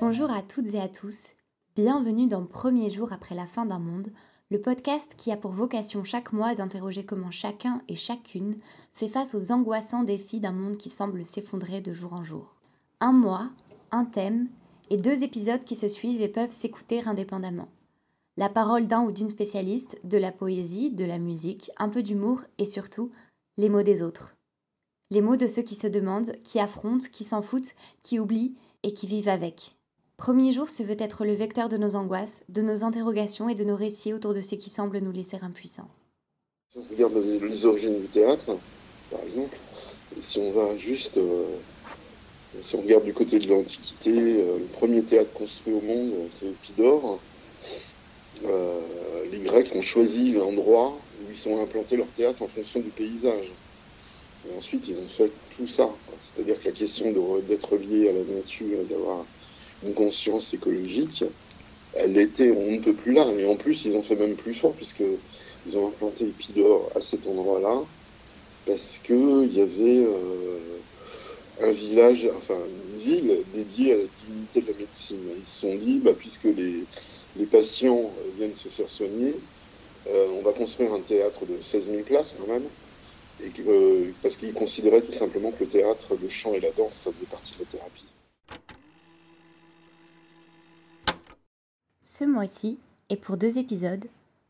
Bonjour à toutes et à tous. Bienvenue dans Premier jour après la fin d'un monde, le podcast qui a pour vocation chaque mois d'interroger comment chacun et chacune fait face aux angoissants défis d'un monde qui semble s'effondrer de jour en jour. Un mois, un thème et deux épisodes qui se suivent et peuvent s'écouter indépendamment. La parole d'un ou d'une spécialiste, de la poésie, de la musique, un peu d'humour et surtout les mots des autres. Les mots de ceux qui se demandent, qui affrontent, qui s'en foutent, qui oublient et qui vivent avec. Premier jour se veut être le vecteur de nos angoisses, de nos interrogations et de nos récits autour de ce qui semble nous laisser impuissants. Si on regarde les origines du théâtre, par exemple, et si on va juste, euh, si on regarde du côté de l'Antiquité, euh, le premier théâtre construit au monde, qui est Épidore, euh, les Grecs ont choisi l'endroit où ils ont implanté leur théâtre en fonction du paysage. Et ensuite, ils ont fait tout ça. C'est-à-dire que la question d'être lié à la nature, d'avoir une conscience écologique, elle était, on ne peut plus là. Et en plus, ils ont fait même plus fort, puisqu'ils ont implanté Épidore à cet endroit-là, parce qu'il y avait euh, un village, enfin une ville dédiée à la dignité de la médecine. Ils se sont dit, bah, puisque les, patients viennent se faire soigner, euh, on va construire un théâtre de 16 000 places quand même, euh, parce qu'ils considéraient tout simplement que le théâtre, le chant et la danse, ça faisait partie de la thérapie. Ce mois-ci, et pour deux épisodes,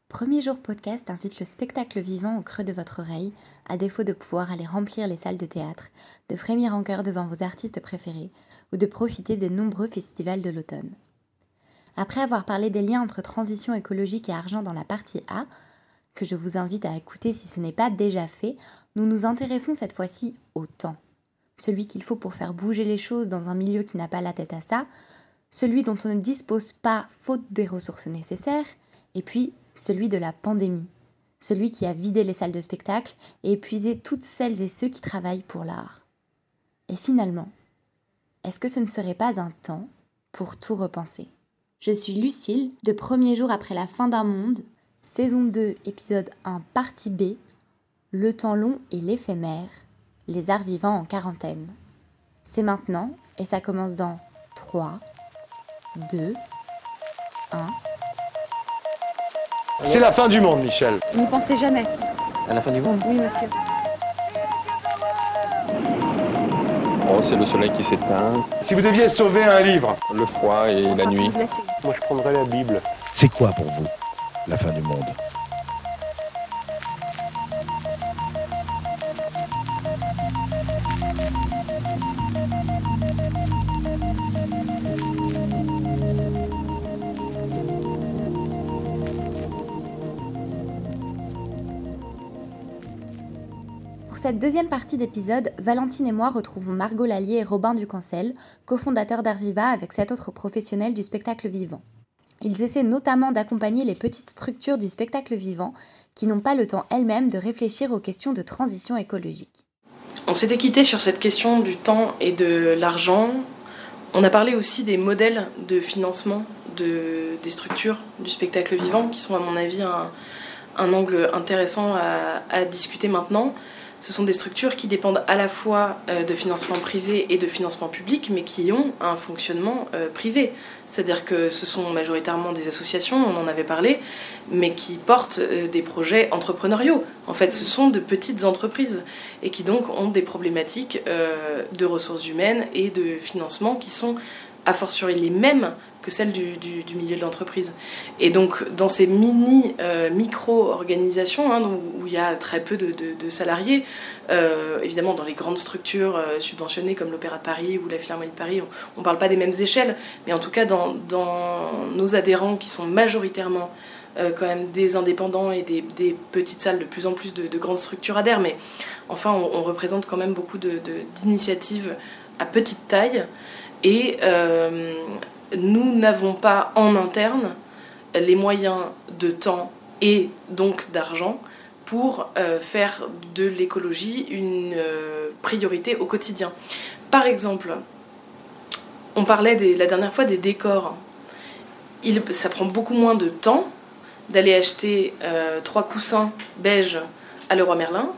Premier jour podcast invite le spectacle vivant au creux de votre oreille, à défaut de pouvoir aller remplir les salles de théâtre, de frémir en cœur devant vos artistes préférés ou de profiter des nombreux festivals de l'automne. Après avoir parlé des liens entre transition écologique et argent dans la partie A, que je vous invite à écouter si ce n'est pas déjà fait, nous nous intéressons cette fois-ci au temps. Celui qu'il faut pour faire bouger les choses dans un milieu qui n'a pas la tête à ça, celui dont on ne dispose pas faute des ressources nécessaires, et puis celui de la pandémie, celui qui a vidé les salles de spectacle et épuisé toutes celles et ceux qui travaillent pour l'art. Et finalement, est-ce que ce ne serait pas un temps pour tout repenser? Je suis Lucille, de Premier jour après la fin d'un monde, saison 2, épisode 1, partie B, Le temps long et l'éphémère, les arts vivants en quarantaine. C'est maintenant et ça commence dans 3, 2, 1. C'est la fin du monde, Michel. Vous ne pensez jamais À la fin du monde Oui, monsieur. Oh, c'est le soleil qui s'éteint, Si vous deviez sauver un livre, le froid et la nuit. moi je prendrais la Bible. C'est quoi pour vous la fin du monde? Cette deuxième partie d'épisode, Valentine et moi retrouvons Margot Lallier et Robin Ducancel, cofondateurs d'Arviva avec sept autres professionnels du spectacle vivant. Ils essaient notamment d'accompagner les petites structures du spectacle vivant qui n'ont pas le temps elles-mêmes de réfléchir aux questions de transition écologique. On s'était quitté sur cette question du temps et de l'argent. On a parlé aussi des modèles de financement de, des structures du spectacle vivant, qui sont à mon avis un, angle intéressant à discuter maintenant. Ce sont des structures qui dépendent à la fois euh, de financement privé et de financement public, mais qui ont un fonctionnement euh, privé. C'est-à-dire que ce sont majoritairement des associations, on en avait parlé, mais qui portent euh, des projets entrepreneuriaux. En fait, ce sont de petites entreprises et qui donc ont des problématiques de ressources humaines et de financement qui sont a fortiori les mêmes que celles du, du, milieu de l'entreprise. Et donc, dans ces mini, euh, micro-organisations, hein, où il y a très peu de, de, salariés, euh, évidemment, dans les grandes structures euh, subventionnées comme l'Opéra de Paris ou la Philharmonie de Paris, on ne parle pas des mêmes échelles, mais en tout cas, dans, dans nos adhérents qui sont majoritairement quand même des indépendants et des, des, petites salles, de plus en plus de, de grandes structures adhèrent, mais enfin, on, on, représente quand même beaucoup d'initiatives à petite taille. Et euh, nous n'avons pas en interne les moyens de temps et donc d'argent pour euh, faire de l'écologie une euh, priorité au quotidien. Par exemple, on parlait la dernière fois des décors. Ça prend beaucoup moins de temps d'aller acheter trois coussins beige à Leroy Merlin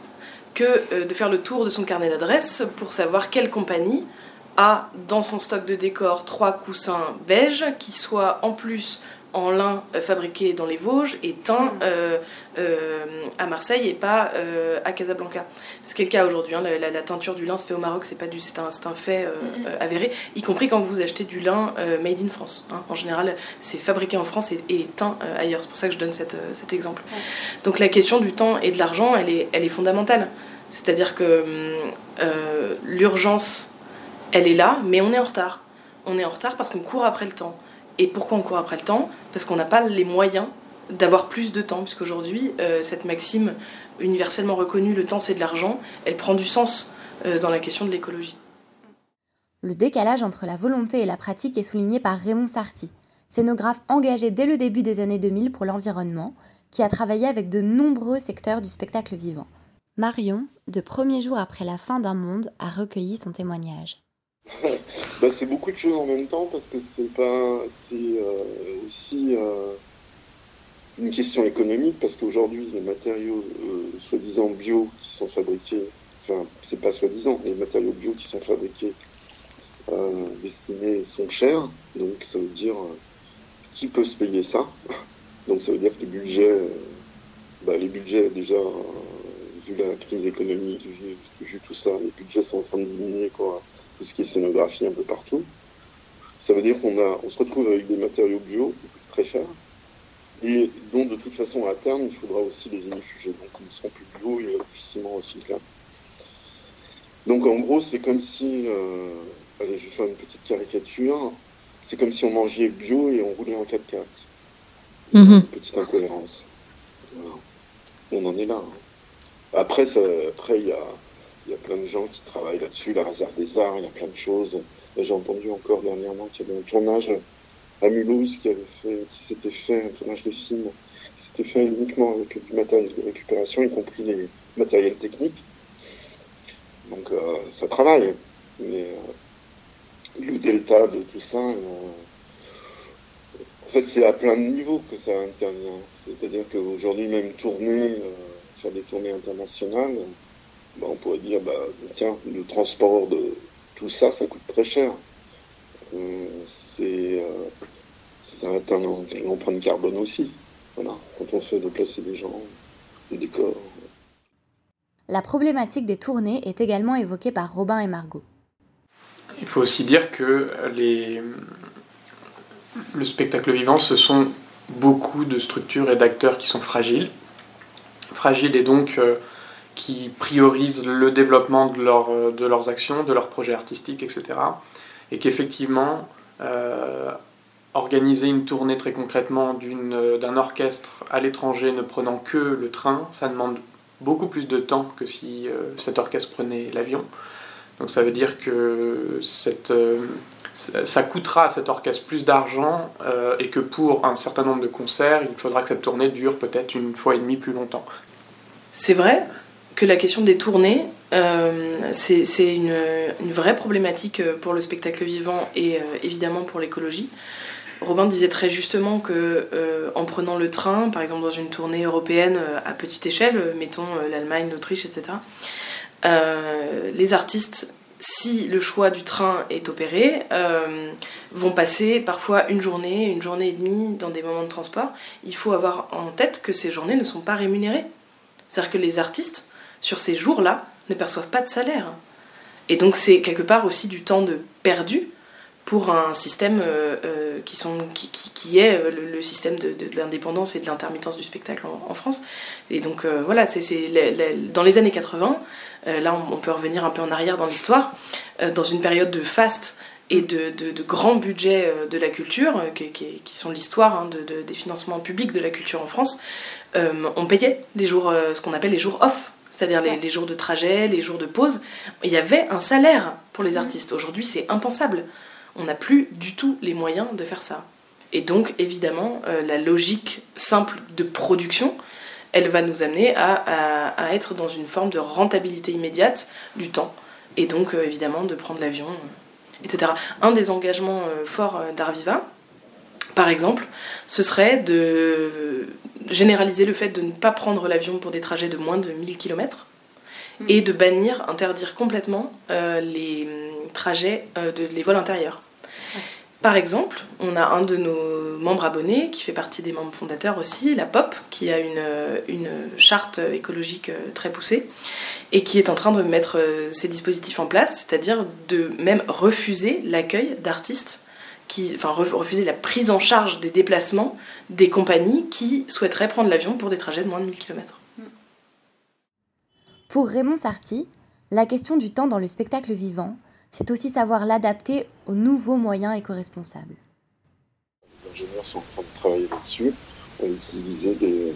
que de faire le tour de son carnet d'adresses pour savoir quelle compagnie a dans son stock de décor trois coussins beige qui soient en plus en lin euh, fabriqué dans les Vosges et teint mm. euh, euh, à Marseille et pas à Casablanca. Ce qui est le cas aujourd'hui. Hein. La, teinture du lin se fait au Maroc, c'est pas du, c'est un, un, fait mm, mm. avéré. Y compris quand vous achetez du lin made in France. Hein. En général, c'est fabriqué en France et, teint ailleurs. C'est pour ça que je donne cet exemple. Donc la question du temps et de l'argent, elle est, elle est fondamentale. C'est-à-dire que l'urgence, elle est là, mais on est en retard. On est en retard parce qu'on court après le temps. Et pourquoi on court après le temps? Parce qu'on n'a pas les moyens d'avoir plus de temps, puisqu'aujourd'hui, euh, cette maxime universellement reconnue, le temps c'est de l'argent, elle prend du sens euh, dans la question de l'écologie. Le décalage entre la volonté et la pratique est souligné par Raymond Sarti, scénographe engagé dès le début des années 2000 pour l'environnement, qui a travaillé avec de nombreux secteurs du spectacle vivant. Marion, de premier jour après la fin d'un monde, a recueilli son témoignage. bah, c'est beaucoup de choses en même temps parce que c'est pas c'est euh, aussi euh, une question économique parce qu'aujourd'hui les matériaux euh, soi-disant bio qui sont fabriqués enfin c'est pas soi-disant les matériaux bio qui sont fabriqués destinés sont chers. Donc ça veut dire qui peut se payer ça? Donc ça veut dire que les budgets bah, les budgets déjà vu la crise économique vu, vu, tout ça les budgets sont en train de diminuer quoi tout ce qui est scénographie un peu partout. Ça veut dire qu'on a, on se retrouve avec des matériaux bio qui coûtent très cher et dont de toute façon à terme il faudra aussi les infuger. Donc ils ne seront plus bio, ciment aussi là. Donc en gros c'est comme si, euh, allez je vais faire une petite caricature, c'est comme si on mangeait bio et on roulait en 4x4. Mhm. petite incohérence. On en est là. Hein. Après, après il y a il y a plein de gens qui travaillent là-dessus, la réserve des arts, il y a plein de choses. J'ai entendu encore dernièrement qu'il y avait un tournage à Mulhouse qui avait fait, qui s'était fait, un tournage de film, qui s'était fait uniquement avec du matériel de récupération, y compris les matériels techniques. Donc euh, ça travaille. Mais euh, le delta de tout ça, euh, en fait c'est à plein de niveaux que ça intervient. C'est-à-dire qu'aujourd'hui même tourner, faire des tournées internationales, bah, on pourrait dire, bah, tiens, le transport de tout ça, ça coûte très cher. Euh, c'est, euh, ça atteint l'empreinte carbone aussi. Voilà, quand on fait déplacer des gens, des décors. La problématique des tournées est également évoquée par Robin et Margot. Il faut aussi dire que les... le spectacle vivant, ce sont beaucoup de structures et d'acteurs qui sont fragiles. Fragiles et donc euh, qui priorisent le développement de, euh, de leurs actions, de leurs projets artistiques, etc. Et qu'effectivement, euh, organiser une tournée très concrètement euh, d'un orchestre à l'étranger ne prenant que le train, ça demande beaucoup plus de temps que si cet orchestre prenait l'avion. Donc ça veut dire que cette, ça coûtera à cet orchestre plus d'argent et que pour un certain nombre de concerts, il faudra que cette tournée dure peut-être une fois et demie plus longtemps. C'est vrai, que la question des tournées, euh, c'est une, vraie problématique euh, pour le spectacle vivant et euh, évidemment pour l'écologie. Robin disait très justement que en prenant le train, par exemple dans une tournée européenne à petite échelle, mettons l'Allemagne, l'Autriche, etc., les artistes, si le choix du train est opéré, vont passer parfois une journée, une journée et demie dans des moments de transport. Il faut avoir en tête que ces journées ne sont pas rémunérées. C'est-à-dire que les artistes sur ces jours-là, ne perçoivent pas de salaire. Et donc c'est quelque part aussi du temps de perdu pour un système euh, euh, qui, est euh, le, système de, l'indépendance et de l'intermittence du spectacle en, France. Et donc voilà, c'est, dans les années 80, là on, peut revenir un peu en arrière dans l'histoire, dans une période de faste et de, grands budgets de la culture, qui, qui, sont l'histoire hein, des financements publics de la culture en France, on payait les jours, ce qu'on appelle les jours off c'est-à-dire les, jours de trajet, les jours de pause. Il y avait un salaire pour les mhm. artistes. Aujourd'hui, c'est impensable. On n'a plus du tout les moyens de faire ça. Et donc, évidemment, euh, la logique simple de production, elle va nous amener à, être dans une forme de rentabilité immédiate du temps. Et donc, euh, évidemment, de prendre l'avion, euh, etc. Un des engagements forts d'Arviva, par exemple, ce serait de généraliser le fait de ne pas prendre l'avion pour des trajets de moins de 1000 km et de bannir, interdire complètement les hum, trajets, de, les vols intérieurs. Par exemple, on a un de nos membres abonnés qui fait partie des membres fondateurs aussi, la POP, qui a une, une charte écologique très poussée et qui est en train de mettre ces dispositifs en place, c'est-à-dire de même refuser l'accueil d'artistes qui, enfin, refuser la prise en charge des déplacements des compagnies qui souhaiteraient prendre l'avion pour des trajets de moins de 1000 km. Pour Raymond Sarti, la question du temps dans le spectacle vivant, c'est aussi savoir l'adapter aux nouveaux moyens éco-responsables. Les ingénieurs sont en train de travailler là-dessus. On utilisait des,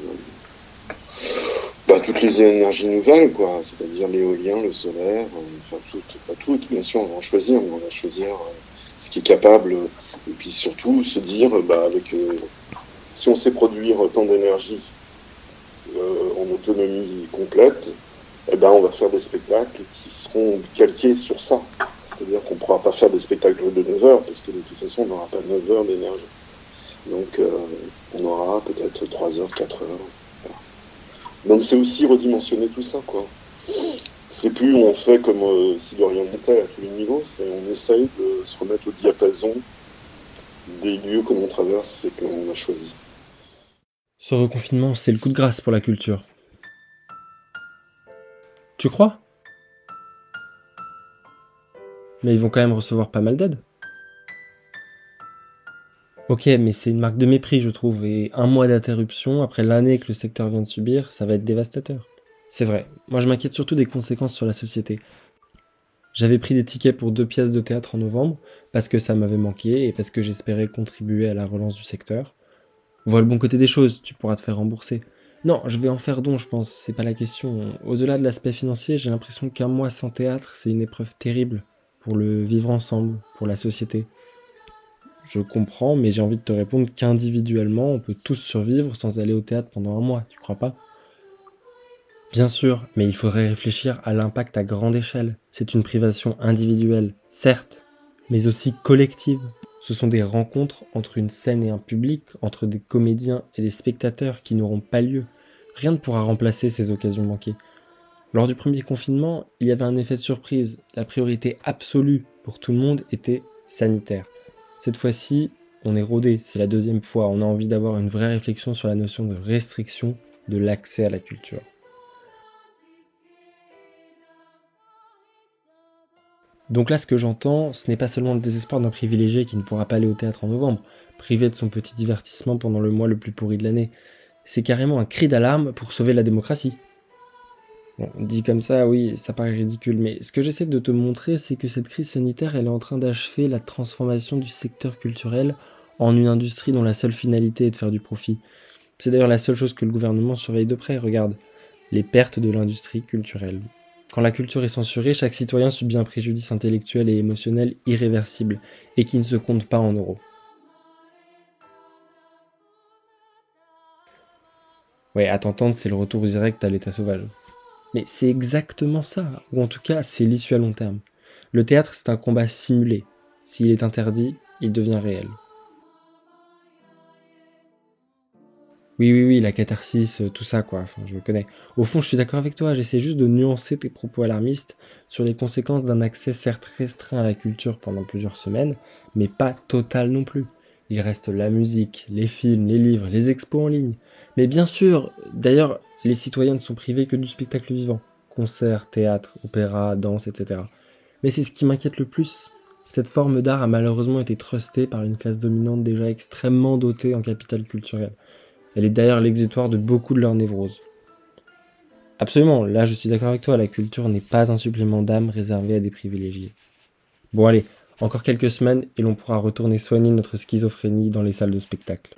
bah, toutes les énergies nouvelles, quoi, c'est-à-dire l'éolien, le solaire, enfin toutes, pas toutes, bien sûr, on va en choisir, mais on va choisir euh, ce qui est capable, et puis surtout se dire, bah, avec, euh, si on sait produire tant d'énergie euh, en autonomie complète, eh ben, on va faire des spectacles qui seront calqués sur ça. C'est-à-dire qu'on ne pourra pas faire des spectacles de 9 heures, parce que de toute façon, on n'aura pas 9 heures d'énergie. Donc, euh, on aura peut-être 3 heures, 4 heures. Donc, c'est aussi redimensionner tout ça, quoi c'est plus on fait comme euh, si de rien n'était à tous les niveaux, c'est on essaye de se remettre au diapason des lieux que l'on traverse et que a choisi. Ce reconfinement, c'est le coup de grâce pour la culture. Tu crois? Mais ils vont quand même recevoir pas mal d'aide. Ok, mais c'est une marque de mépris, je trouve, et un mois d'interruption après l'année que le secteur vient de subir, ça va être dévastateur. C'est vrai, moi je m'inquiète surtout des conséquences sur la société. J'avais pris des tickets pour deux pièces de théâtre en novembre, parce que ça m'avait manqué et parce que j'espérais contribuer à la relance du secteur. Vois le bon côté des choses, tu pourras te faire rembourser. Non, je vais en faire don, je pense, c'est pas la question. Au-delà de l'aspect financier, j'ai l'impression qu'un mois sans théâtre, c'est une épreuve terrible pour le vivre ensemble, pour la société. Je comprends, mais j'ai envie de te répondre qu'individuellement, on peut tous survivre sans aller au théâtre pendant un mois, tu crois pas? Bien sûr, mais il faudrait réfléchir à l'impact à grande échelle. C'est une privation individuelle, certes, mais aussi collective. Ce sont des rencontres entre une scène et un public, entre des comédiens et des spectateurs qui n'auront pas lieu. Rien ne pourra remplacer ces occasions manquées. Lors du premier confinement, il y avait un effet de surprise. La priorité absolue pour tout le monde était sanitaire. Cette fois-ci, on est rodé, c'est la deuxième fois. On a envie d'avoir une vraie réflexion sur la notion de restriction de l'accès à la culture. Donc là, ce que j'entends, ce n'est pas seulement le désespoir d'un privilégié qui ne pourra pas aller au théâtre en novembre, privé de son petit divertissement pendant le mois le plus pourri de l'année. C'est carrément un cri d'alarme pour sauver la démocratie. Bon, dit comme ça, oui, ça paraît ridicule, mais ce que j'essaie de te montrer, c'est que cette crise sanitaire, elle est en train d'achever la transformation du secteur culturel en une industrie dont la seule finalité est de faire du profit. C'est d'ailleurs la seule chose que le gouvernement surveille de près, regarde, les pertes de l'industrie culturelle. Quand la culture est censurée, chaque citoyen subit un préjudice intellectuel et émotionnel irréversible, et qui ne se compte pas en euros. Ouais, à t'entendre, c'est le retour direct à l'état sauvage. Mais c'est exactement ça, ou en tout cas, c'est l'issue à long terme. Le théâtre, c'est un combat simulé. S'il est interdit, il devient réel. Oui, oui, oui, la catharsis, euh, tout ça, quoi. Enfin, je le connais. Au fond, je suis d'accord avec toi. J'essaie juste de nuancer tes propos alarmistes sur les conséquences d'un accès certes restreint à la culture pendant plusieurs semaines, mais pas total non plus. Il reste la musique, les films, les livres, les expos en ligne. Mais bien sûr, d'ailleurs, les citoyens ne sont privés que du spectacle vivant. Concerts, théâtre, opéra, danse, etc. Mais c'est ce qui m'inquiète le plus. Cette forme d'art a malheureusement été trustée par une classe dominante déjà extrêmement dotée en capital culturel. Elle est d'ailleurs l'exutoire de beaucoup de leurs névroses. Absolument, là je suis d'accord avec toi, la culture n'est pas un supplément d'âme réservé à des privilégiés. Bon allez, encore quelques semaines et l'on pourra retourner soigner notre schizophrénie dans les salles de spectacle.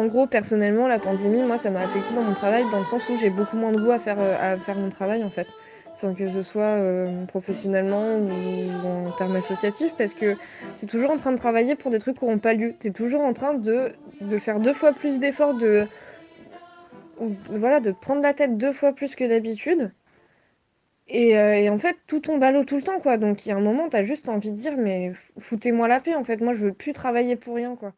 En gros, personnellement, la pandémie, moi, ça m'a affecté dans mon travail, dans le sens où j'ai beaucoup moins de goût à faire, euh, mon travail, en fait. Enfin, que ce soit euh, professionnellement ou en termes associatifs, parce que c'est toujours en train de travailler pour des trucs qui n'auront pas lieu. C'est toujours en train de, faire deux fois plus d'efforts, de, voilà, de prendre la tête deux fois plus que d'habitude. Et, et, en fait, tout tombe à l'eau tout le temps, quoi. Donc, il y a un moment, t'as juste envie de dire, mais foutez-moi la paix, en fait. Moi, je veux plus travailler pour rien, quoi.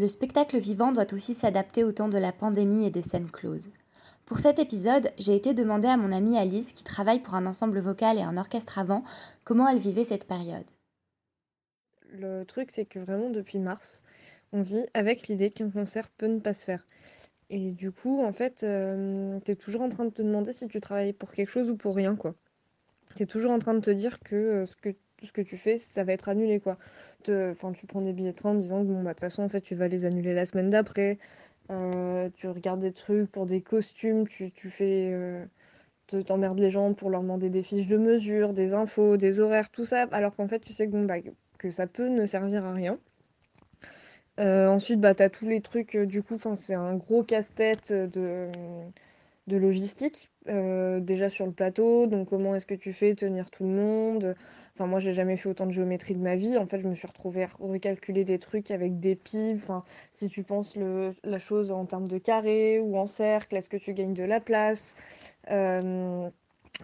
Le spectacle vivant doit aussi s'adapter au temps de la pandémie et des scènes closes. Pour cet épisode, j'ai été demander à mon amie Alice, qui travaille pour un ensemble vocal et un orchestre avant, comment elle vivait cette période. Le truc, c'est que vraiment depuis mars, on vit avec l'idée qu'un concert peut ne pas se faire. Et du coup, en fait, euh, tu es toujours en train de te demander si tu travailles pour quelque chose ou pour rien, quoi. Tu es toujours en train de te dire que, euh, ce que tout ce que tu fais, ça va être annulé, quoi. Enfin, tu prends des billets de train en disant bon, bah, de toute façon, en fait, tu vas les annuler la semaine d'après. Euh, tu regardes des trucs pour des costumes, tu, tu fais. Euh, t'emmerdes les gens pour leur demander des fiches de mesure, des infos, des horaires, tout ça, alors qu'en fait, tu sais que, bon, bah, que ça peut ne servir à rien. Euh, ensuite, bah, tu tous les trucs, du coup, c'est un gros casse-tête de, de logistique. déjà sur le plateau, donc comment est-ce que tu fais tenir tout le monde? Enfin, moi, j'ai jamais fait autant de géométrie de ma vie. En fait, je me suis retrouvée à recalculer des trucs avec des pibes. Enfin, si tu penses le, la chose en termes de carré ou en cercle, est-ce que tu gagnes de la place? Euh,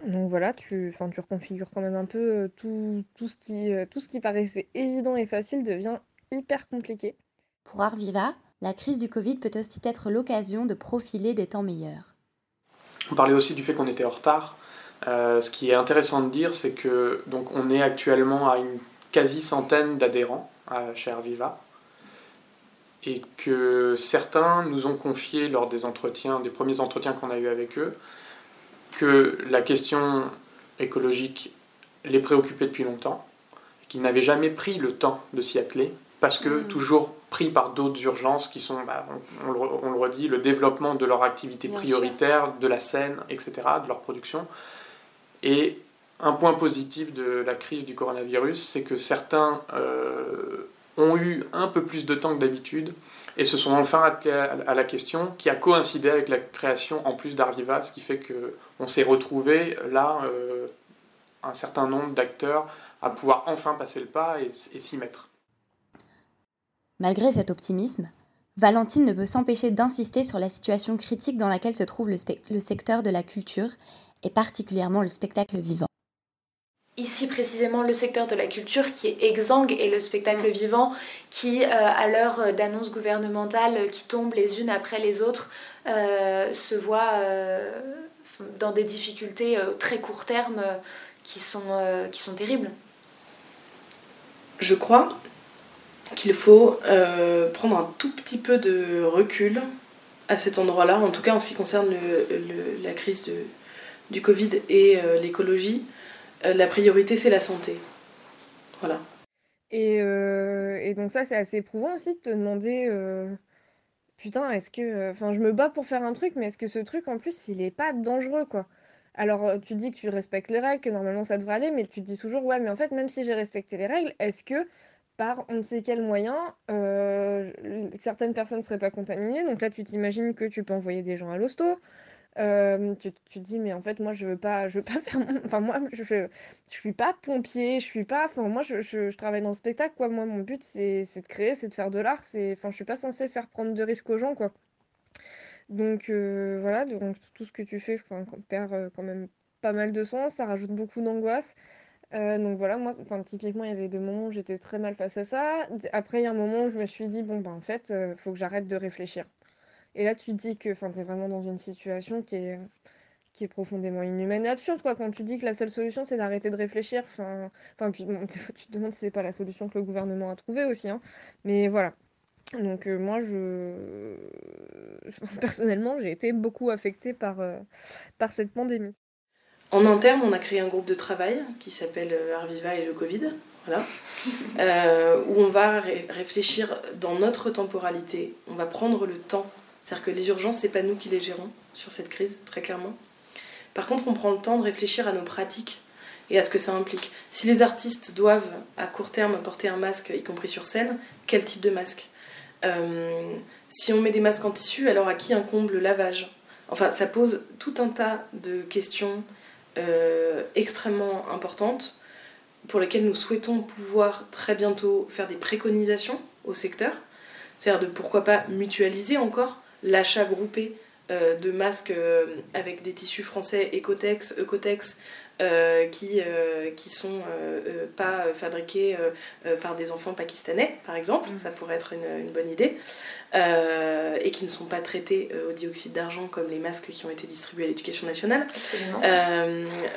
Donc voilà, tu, tu reconfigures quand même un peu euh, tout, tout, ce qui, euh, tout ce qui paraissait évident et facile devient hyper compliqué. Pour Arviva, la crise du Covid peut aussi être l'occasion de profiler des temps meilleurs. On parlait aussi du fait qu'on était en retard. Euh, ce qui est intéressant de dire, c'est que donc on est actuellement à une quasi centaine d'adhérents chez Viva et que certains nous ont confié lors des entretiens, des premiers entretiens qu'on a eu avec eux, que la question écologique les préoccupait depuis longtemps, qu'ils n'avaient jamais pris le temps de s'y atteler, parce que mmh. toujours pris par d'autres urgences qui sont, bah, on, le, redit, le développement de leur activité prioritaire, de la scène, etc., de leur production. Et un point positif de la crise du coronavirus, c'est que certains euh, ont eu un peu plus de temps que d'habitude et se sont enfin attelés à la question qui a coïncidé avec la création en plus d'Arviva, ce qui fait qu'on s'est retrouvé là, euh, un certain nombre d'acteurs, à pouvoir enfin passer le pas et, s'y mettre. Malgré cet optimisme, Valentine ne peut s'empêcher d'insister sur la situation critique dans laquelle se trouve le secteur de la culture et particulièrement le spectacle vivant. Ici précisément le secteur de la culture qui est exsangue et le spectacle vivant qui, euh, à l'heure d'annonces gouvernementales qui tombent les unes après les autres, euh, se voit euh, dans des difficultés très court terme qui, sont, qui sont terribles. Je crois qu'il faut prendre un tout petit peu de recul à cet endroit-là, en tout cas en ce qui concerne la crise du Covid et euh, l'écologie, euh, la priorité c'est la santé. Voilà. Et, euh, et donc ça c'est assez éprouvant aussi de te demander putain est-ce que enfin je me bats pour faire un truc mais est-ce que ce truc en plus il est pas dangereux quoi? Alors tu dis que tu respectes les règles que normalement ça devrait aller mais tu te dis toujours ouais mais en fait même si j'ai respecté les règles est-ce que par on ne sait quel moyen certaines personnes seraient pas contaminées. Donc là tu t'imagines que tu peux envoyer des gens à l'hosto. Tu, tu, te dis mais en fait moi je veux pas je veux pas faire enfin moi je, je, suis pas pompier je suis pas enfin moi je, je, travaille dans le spectacle quoi. Moi mon but c'est de créer c'est de faire de l'art c'est enfin je suis pas censée faire prendre de risques aux gens quoi. Donc voilà donc tout ce que tu fais perd quand même pas mal de sens ça rajoute beaucoup d'angoisse donc voilà moi typiquement il y avait des moments où j'étais très mal face à ça après il y a un moment où je me suis dit bon ben en fait faut que j'arrête de réfléchir et là, tu te dis que tu es vraiment dans une situation qui est, qui est profondément inhumaine et absurde, quoi. Quand tu dis que la seule solution, c'est d'arrêter de réfléchir. Enfin, enfin puis, tu te demandes si c'est pas la solution que le gouvernement a trouvée aussi. Hein. Mais voilà. Donc euh, moi, je... Personnellement, j'ai été beaucoup affectée par, euh, par cette pandémie. En interne, on a créé un groupe de travail qui s'appelle euh, Arviva et le Covid, voilà, où on va réfléchir dans notre temporalité. On va prendre le temps c'est-à-dire que les urgences, c'est pas nous qui les gérons sur cette crise, très clairement. Par contre, on prend le temps de réfléchir à nos pratiques et à ce que ça implique. Si les artistes doivent à court terme porter un masque, y compris sur scène, quel type de masque? Euh, Si on met des masques en tissu, alors à qui incombe le lavage? Enfin, ça pose tout un tas de questions euh, extrêmement importantes pour lesquelles nous souhaitons pouvoir très bientôt faire des préconisations au secteur. C'est-à-dire de pourquoi pas mutualiser encore l'achat groupé de masques avec des tissus français Ecotex, Ecotex, euh, qui, euh, qui sont euh, pas fabriqués par des enfants pakistanais, par exemple, mm. ça pourrait être une, une bonne idée, et qui ne sont pas traités au dioxyde d'argent comme les masques qui ont été distribués à l'éducation nationale.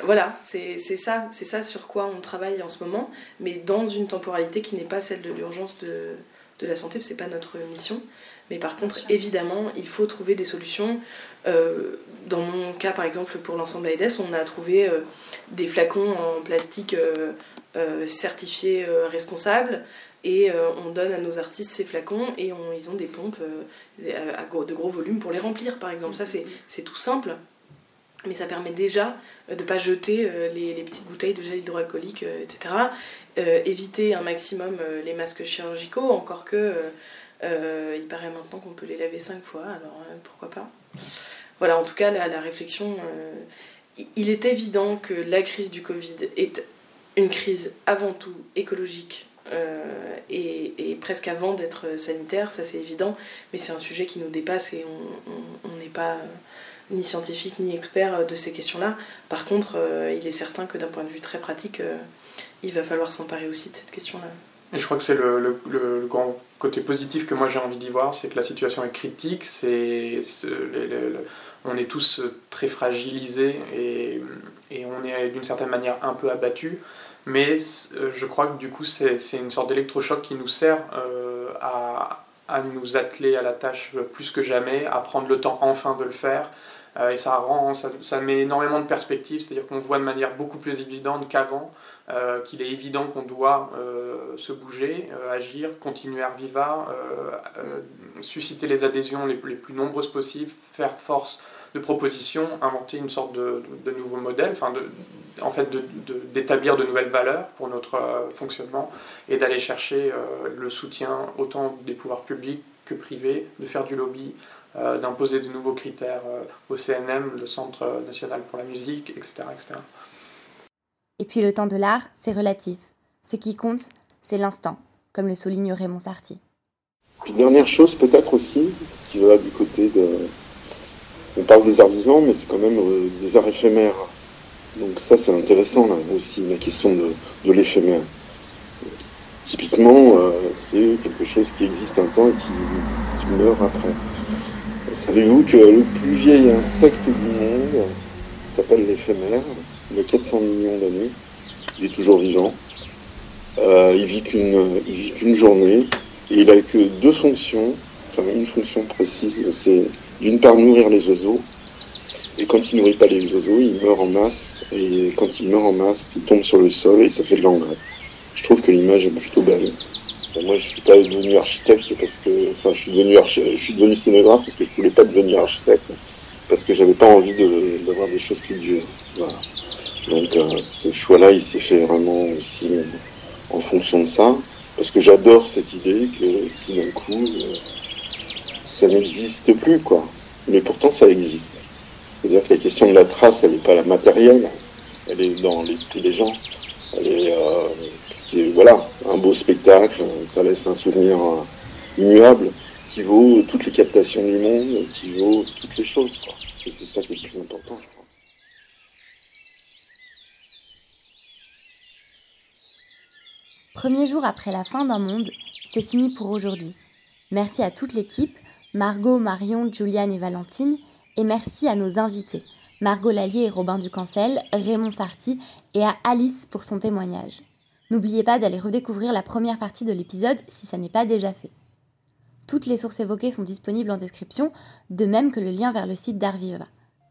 voilà, c'est ça, c'est ça sur quoi on travaille en ce moment, mais dans une temporalité qui n'est pas celle de l'urgence de, de la santé, c'est pas notre mission. Mais par contre, évidemment, il faut trouver des solutions. Euh, dans mon cas, par exemple, pour l'ensemble AEDES, on a trouvé euh, des flacons en plastique euh, certifiés responsables et on donne à nos artistes ces flacons et ils ont des pompes à, de gros volumes pour les remplir, par exemple. Ça, c'est tout simple. Mais ça permet déjà de ne pas jeter les, les, petites bouteilles de gel hydroalcoolique, etc. éviter un maximum les masques chirurgicaux, encore que euh, il paraît maintenant qu'on peut les laver cinq fois, alors euh, pourquoi pas. Voilà, en tout cas, la, réflexion. Euh, il est évident que la crise du Covid est une crise avant tout écologique et, presque avant d'être sanitaire, ça c'est évident, mais c'est un sujet qui nous dépasse et on n'est pas ni scientifique ni expert de ces questions-là. Par contre, il est certain que d'un point de vue très pratique, il va falloir s'emparer aussi de cette question-là. Et je crois que c'est le, grand côté positif que moi j'ai envie d'y voir, c'est que la situation est critique, c'est, on est tous très fragilisés et, on est d'une certaine manière un peu abattus. Mais euh, je crois que du coup c'est, une sorte d'électrochoc qui nous sert euh, à nous atteler à la tâche plus que jamais, à prendre le temps enfin de le faire. Euh, et ça, rend, ça, ça, met énormément de perspectives, c'est-à-dire qu'on voit de manière beaucoup plus évidente qu'avant. Euh, qu'il est évident qu'on doit euh, se bouger, agir, continuer à viva, susciter les adhésions les, plus nombreuses possibles, faire force de propositions, inventer une sorte de, de, nouveaux modèles, enfin en fait d'établir de, nouvelles valeurs pour notre fonctionnement et d'aller chercher le soutien autant des pouvoirs publics que privés, de faire du lobby, d'imposer de nouveaux critères au CNM, le Centre national pour la musique, etc. etc. Et puis le temps de l'art, c'est relatif. Ce qui compte, c'est l'instant, comme le souligne Raymond Sarti. Puis dernière chose peut-être aussi, qui va du côté de... On parle des arts vivants, mais c'est quand même euh, des arts éphémères. Donc ça c'est intéressant là aussi, la question de, de l'éphémère. Typiquement, euh, c'est quelque chose qui existe un temps et qui, qui meurt après. Savez-vous que le plus vieil insecte du monde s'appelle l'éphémère il a 400 millions d'années. Il est toujours vivant. Euh, il vit qu'une journée et il a que deux fonctions, enfin une fonction précise, c'est d'une part nourrir les oiseaux et quand il nourrit pas les oiseaux, il meurt en masse et quand il meurt en masse, il tombe sur le sol et ça fait de l'engrais. Je trouve que l'image est plutôt belle. Moi, je suis pas devenu architecte parce que, enfin, je suis devenu je suis devenu scénographe parce que je voulais pas devenir architecte parce que j'avais pas envie d'avoir des choses qui durent. Voilà. Donc euh, ce choix-là, il s'est fait vraiment aussi euh, en fonction de ça, parce que j'adore cette idée que tout d'un coup, euh, ça n'existe plus, quoi. Mais pourtant, ça existe. C'est-à-dire que la question de la trace, elle n'est pas la matérielle, elle est dans l'esprit des gens. Elle est, voilà, un beau spectacle, ça laisse un souvenir immuable qui vaut toutes les captations du monde, qui vaut toutes les choses. Et c'est ça qui est le plus important, je crois. Premier jour après la fin d'un monde, c'est fini pour aujourd'hui. Merci à toute l'équipe, Margot, Marion, Juliane et Valentine, et merci à nos invités, Margot Lallier et Robin Ducancel, Raymond Sarti et à Alice pour son témoignage. N'oubliez pas d'aller redécouvrir la première partie de l'épisode si ça n'est pas déjà fait. Toutes les sources évoquées sont disponibles en description, de même que le lien vers le site d'Arviva.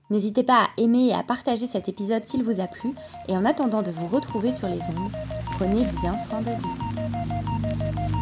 N'hésitez pas à aimer et à partager cet épisode s'il vous a plu, et en attendant de vous retrouver sur les ondes, prenez bien soin de vous.